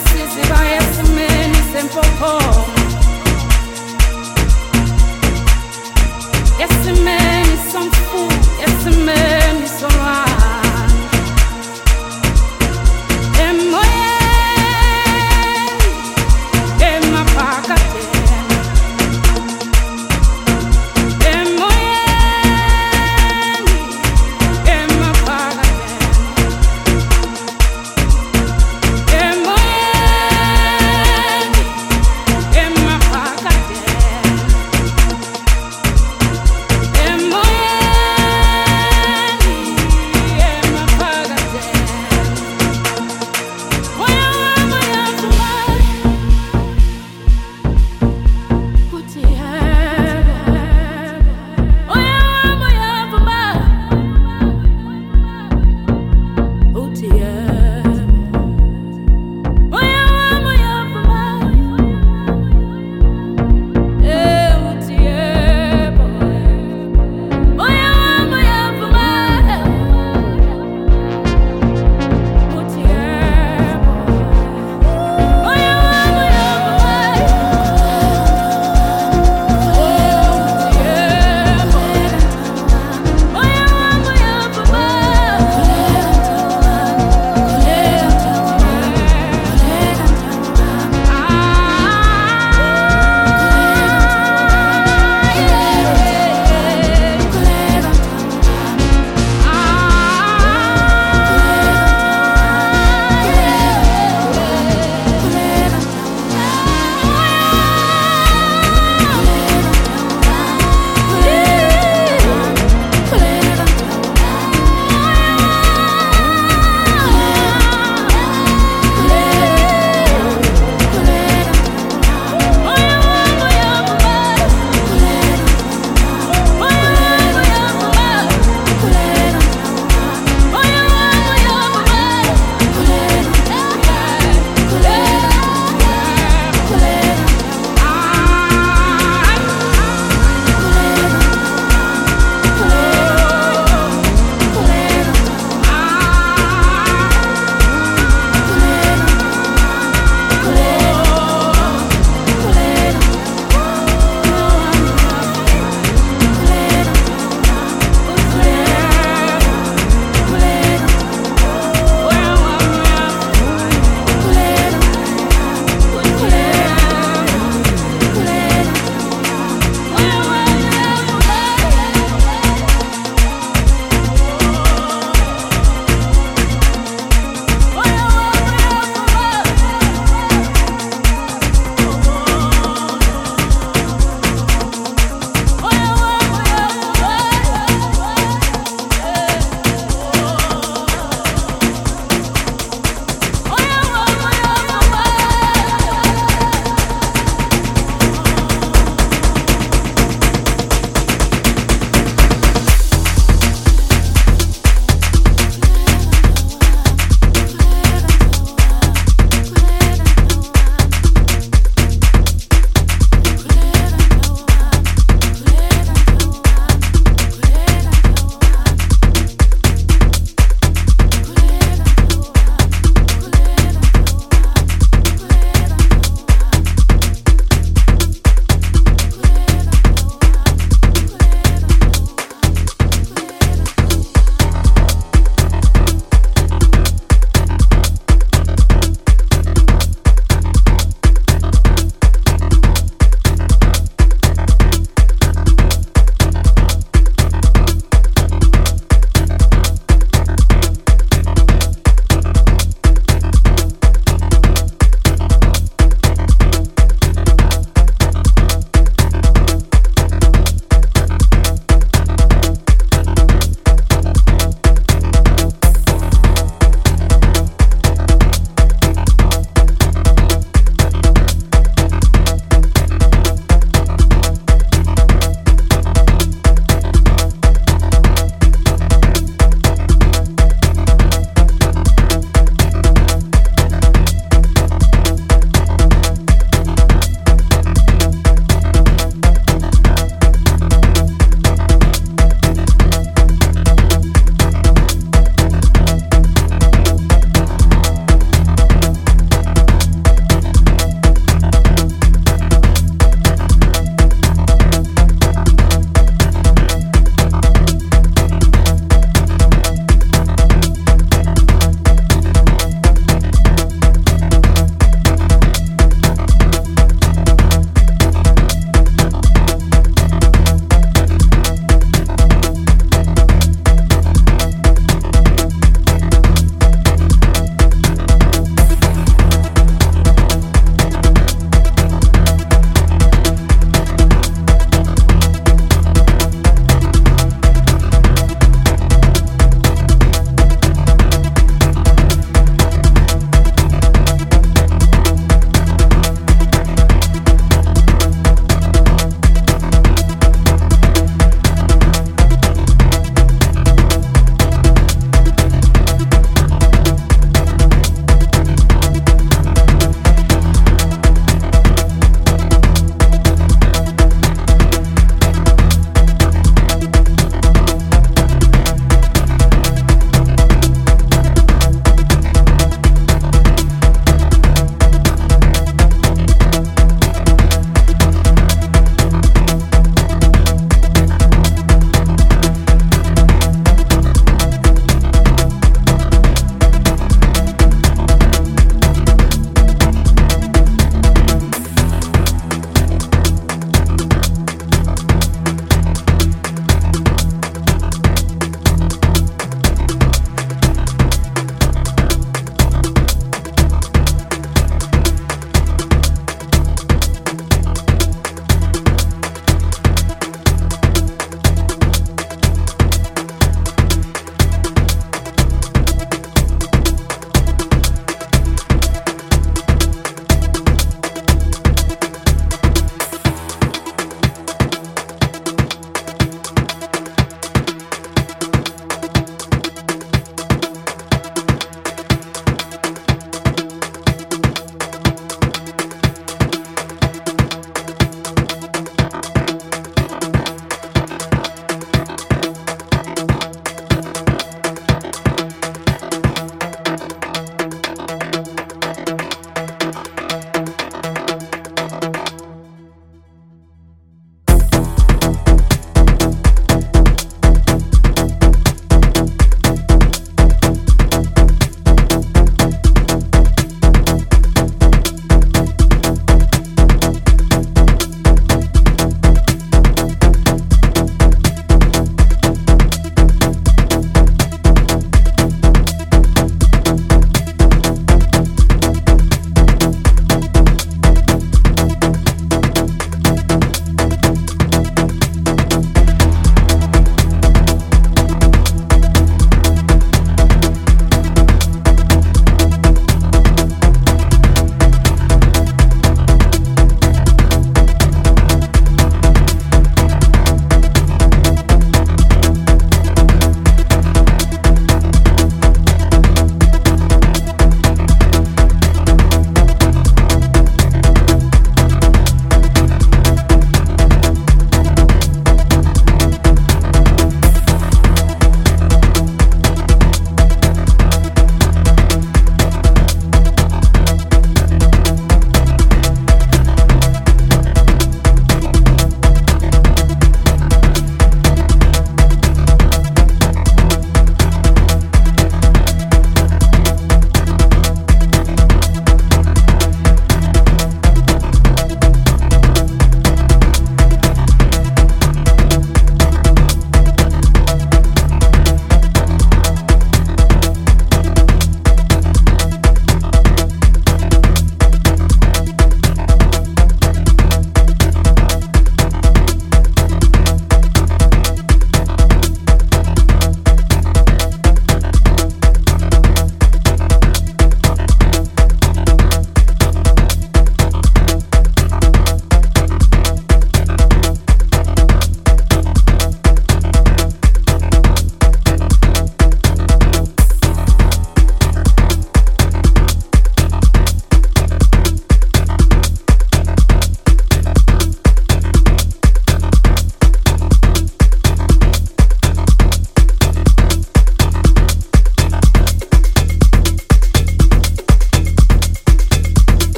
esimeni sesiziba esimeni sempophoma